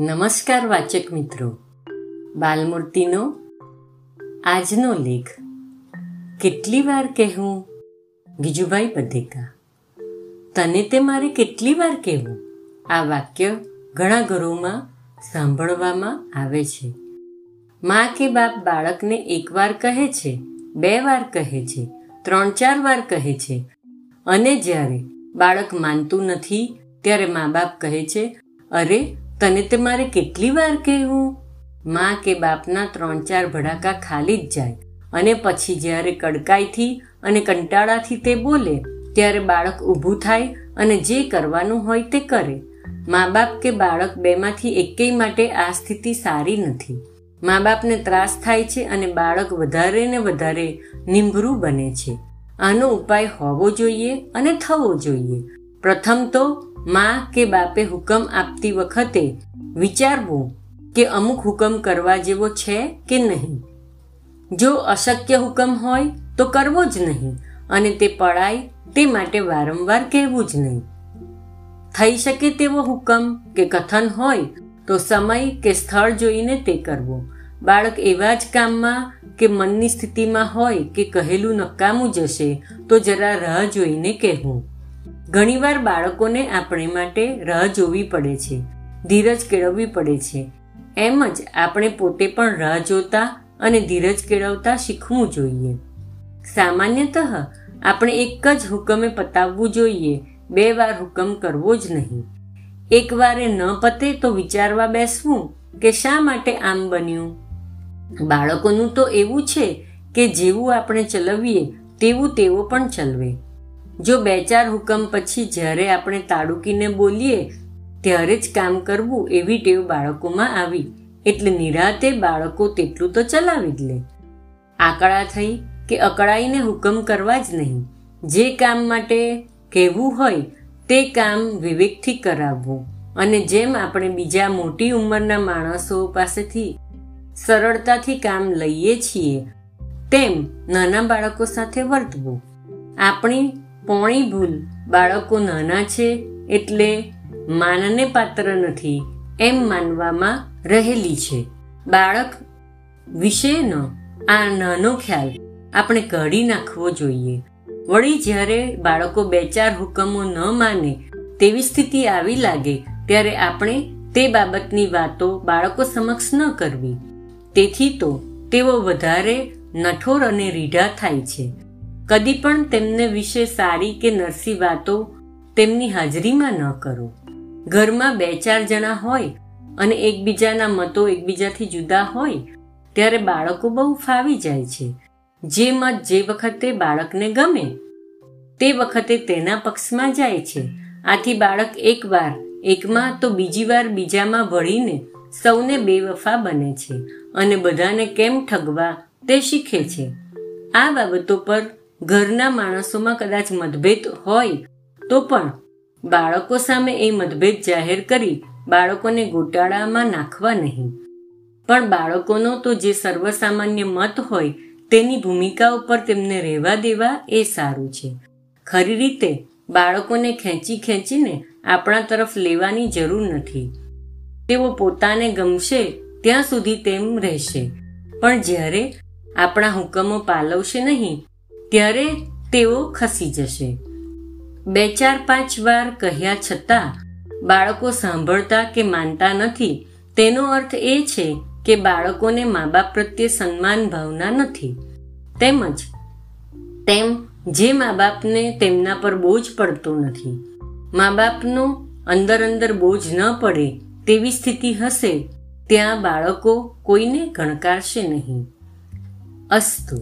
નમસ્કાર વાચક મિત્રો. બાલમૂર્તિનો આજનો લેખ. કેટલી વાર કહેવું? ગીજુભાઈ બધેકા તને તે મારે કેટલી વાર કહેવું? આ વાક્ય ઘણા ઘરોમાં સાંભળવામાં આવે છે. મા કે બાપ બાળકને એકવાર કહે છે, બે વાર કહે છે, ત્રણ ચાર વાર કહે છે. અને જ્યારે બાળક માનતું નથી, ત્યારે મા બાપ કહે છે, અરે તને તે મારે કેટલી વાર કહેવું માં કે બાપના ત્રણ ચાર ભડાકા ખાલી જ જાય. અને પછી જ્યારે કડકાઈથી અને કંટાળાથી તે બોલે, ત્યારે બાળક ઊભું થાય અને જે કરવાનું હોય તે કરે. મા બાપ કે બાળક બેમાંથી એકેય માટે આ સ્થિતિ સારી નથી. મા બાપને ત્રાસ થાય છે અને બાળક વધારે ને વધારે નિંભરું બને છે. આનો ઉપાય હોવો જોઈએ અને થવો જોઈએ. પ્રથમ તો માં કે બાપે હુકમ આપતી વખતે વિચારવું કે અમુક હુકમ કરવા જેવો છે કે નહીં. જો અશક્ય હુકમ હોય તો કરવો જ નહીં અને તે પડાય તે માટે વારંવાર કહેવું જ નહીં. થઈ શકે તેવો હુકમ કે કથન હોય તો સમય કે સ્થળ જોઈને તે કરવો. બાળક એવા જ કામમાં કે મનની સ્થિતિમાં હોય કે કહેલું નકામું જશે તો જરા રાહ જોઈને કહેવું. ઘણીવાર બાળકોને આપણે માટે રાહ જોવી પડે છે, ધીરજ કેળવવી પડે છે. એમ જ આપણે પોતે પણ રાહ જોતા અને ધીરજ કેળવતા શીખવું જોઈએ. સામાન્યતઃ આપણે એક જ હુકમે પતાવવું જોઈએ, બે વાર હુકમ કરવો જ નહીં. એક વારે ન પતે તો વિચારવા બેસવું કે શા માટે આમ બન્યું? બાળકોનું તો એવું છે કે જેવું આપણે ચલાવીએ, તેવું તેઓ પણ ચલવે. જો બે ચાર હુકમ પછી જ્યારે આપણે તાડુકીને બોલીએ, ત્યારે જ કામ કરવું એવી ટેવ બાળકોમાં આવી. એટલે નિરાતે બાળકો તેટલું તો ચલાવી જ લે. આકળા થઈ કે અકળાઈને હુકમ કરવા જ નહીં. જે કામ માટે કહેવું હોય, તે કામ વિવેકથી કરાવવું. અને જેમ આપણે બીજા મોટી ઉંમરના માણસો પાસેથી સરળતાથી કામ લઈએ છીએ, તેમ નાના બાળકો સાથે વર્તવું. આપણી પોણી ભૂલ. બાળકો નાના છે એટલે માનને પાત્ર નથી એમ માનવામાં રહેલી છે. બાળક વિશેનો આ નાનો ખ્યાલ આપણે કાઢી નાખવો જોઈએ. વળી જ્યારે બાળકો બે ચાર હુકમો ન માને તેવી સ્થિતિ આવી લાગે, ત્યારે આપણે તે બાબતની વાતો બાળકો સમક્ષ ન કરવી. તેથી તો તેઓ વધારે નઠોર અને રીઢા થાય છે. કદી પણ તેમને વિશે સારી કે નરસી વાતો તેમની હાજરીમાં ન કરો. ઘરમાં બે ચાર જણા હોય અને એકબીજાના મતો એકબીજાથી જુદા હોય, ત્યારે બાળકો બહુ ફાવી જાય છે. જે મત જે વખતે બાળકને ગમે, તે વખતે તેના પક્ષમાં જાય છે. આથી બાળક એકવાર એકમાં તો બીજી વાર બીજામાં ભળીને સૌને બેવફા બને છે અને બધાને કેમ ઠગવા તે શીખે છે. આ બાબતો પર ઘરના માણસોમાં કદાચ મતભેદ હોય, તો પણ બાળકો સામે એ મતભેદ જાહેર કરી બાળકોને ગોટાળામાં નાખવા નહીં. પણ બાળકોનો તો જે સર્વસામાન્ય મત હોય, તેની ભૂમિકા ઉપર તેમને રહેવા દેવા એ સારું છે. ખરી રીતે, બાળકોને ખેંચી ખેંચીને આપણા તરફ લેવાની જરૂર નથી. તેઓ પોતાને ગમશે, ત્યાં સુધી તેમ રહેશે. પણ જ્યારે આપણા હુકમો પાલવશે નહીં ત્યારે તેઓ ખસી જશે. બે ચાર પાંચ વાર કહ્યા છતાં બાળકો સાંભળતા કે માનતા નથી, તેનો અર્થ એ છે કે બાળકોને મા બાપ પ્રત્યે સન્માન ભાવના નથી. તેમજ તેમ જે મા બાપને તેમના પર બોજ પડતો નથી. મા બાપનો અંદર અંદર બોજ ન પડે તેવી સ્થિતિ હશે, ત્યાં બાળકો કોઈને ગણકારશે નહીં. અસ્તુ